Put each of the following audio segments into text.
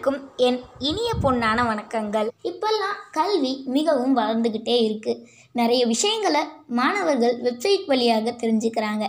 அனைவருக்கும் என் இனிய பொன்னான வணக்கங்கள். இப்பெல்லாம் கல்வி மிகவும் வளர்ந்துக்கிட்டே இருக்கு. நிறைய விஷயங்களை மாணவர்கள் வெப்சைட் வழியாக தெரிஞ்சுக்கிறாங்க.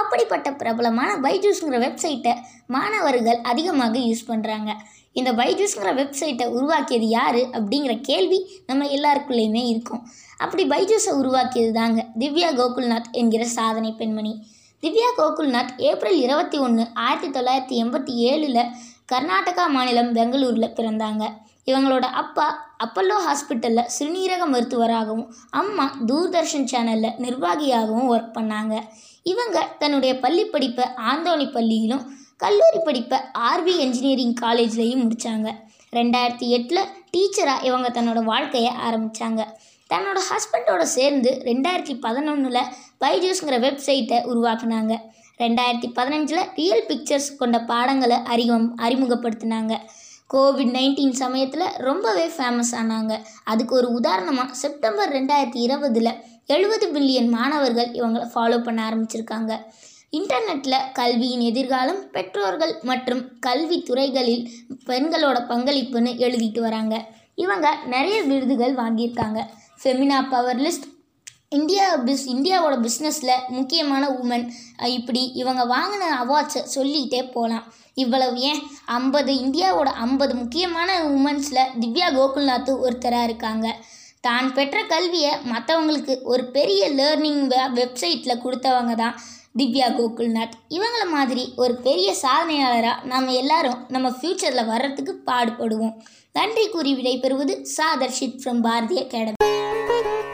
அப்படிப்பட்ட பிரபலமான பைஜூஸ்ங்கிற வெப்சைட்டை மாணவர்கள் அதிகமாக யூஸ் பண்ணுறாங்க இந்த பைஜூஸ்ங்கிற வெப்சைட்டை உருவாக்கியது யார் அப்படிங்கிற கேள்வி நம்ம எல்லாருக்குள்ளேயுமே இருக்கும். அப்படி பைஜூஸை உருவாக்கியது தாங்க திவ்யா கோகுல்நாத் என்கிற சாதனை பெண்மணி. திவ்யா கோகுல்நாத் ஏப்ரல் இருபத்தி ஒன்று ஆயிரத்தி தொள்ளாயிரத்தி எண்பத்தி ஏழில் கர்நாடகா மாநிலம் பெங்களூரில் பிறந்தாங்க. இவங்களோட அப்பா அப்பல்லோ ஹாஸ்பிட்டலில் சிறுநீரக மருத்துவராகவும் அம்மா தூர்தர்ஷன் சேனலில் நிர்வாகியாகவும் ஒர்க் பண்ணாங்க. இவங்க தன்னுடைய பள்ளி படிப்பை ஆந்தோணி பள்ளியிலும் கல்லூரி படிப்பை ஆர்வி என்ஜினியரிங் காலேஜ்லேயும் முடித்தாங்க ரெண்டாயிரத்தி எட்டில் டீச்சராக இவங்க தன்னோட வாழ்க்கையை ஆரம்பித்தாங்க தன்னோட ஹஸ்பண்டோட சேர்ந்து ரெண்டாயிரத்தி பதினொன்றில் பைஜூஸ்ங்கிற வெப்சைட்டை உருவாக்குனாங்க. ரெண்டாயிரத்தி பதினஞ்சில் ரியல் பிக்சர்ஸ் கொண்ட பாடங்களை அறிமுகம் அறிமுகப்படுத்தினாங்க. கோவிட் நைன்டீன் சமயத்தில் ரொம்பவே ஃபேமஸ் ஆனாங்க. அதுக்கு ஒரு உதாரணமாக செப்டம்பர் ரெண்டாயிரத்தி இருபதில் எழுபது பில்லியன் மாணவர்கள் இவங்களை ஃபாலோ பண்ண ஆரம்பிச்சிருக்காங்க. இன்டர்நெட்டில் கல்வியின் எதிர்காலம் பெற்றோர்கள் மற்றும் கல்வி துறைகளில் பெண்களோட பங்களிப்புன்னு எழுதிட்டு வராங்க. இவங்க நிறைய விருதுகள் வாங்கியிருக்காங்க. ஃபெமினா பவர் லிஸ்ட் இந்தியா பிஸ் இந்தியாவோட பிஸ்னஸில் முக்கியமான உமன் இப்படி இவங்க வாங்கின அவார்ட்ஸை சொல்லிகிட்டே போகலாம் இவ்வளவு ஏன்? ஐம்பது இந்தியாவோட ஐம்பது முக்கியமான உமன்ஸில் திவ்யா கோகுல்நாத் ஒருத்தராக இருக்காங்க. தான் பெற்ற கல்வியை மற்றவங்களுக்கு ஒரு பெரிய லேர்னிங் வெப்சைட்டில் கொடுத்தவங்க தான் திவ்யா கோகுல்நாத். இவங்கள மாதிரி ஒரு பெரிய சாதனையாளராக நம்ம எல்லாரும் நம்ம ஃப்யூச்சரில் வர்றதுக்கு பாடுபடுவோம். நன்றி கூறி விடைபெறுவது சாதர்ஷித் ஃப்ரம் பாரதி அகாடமி.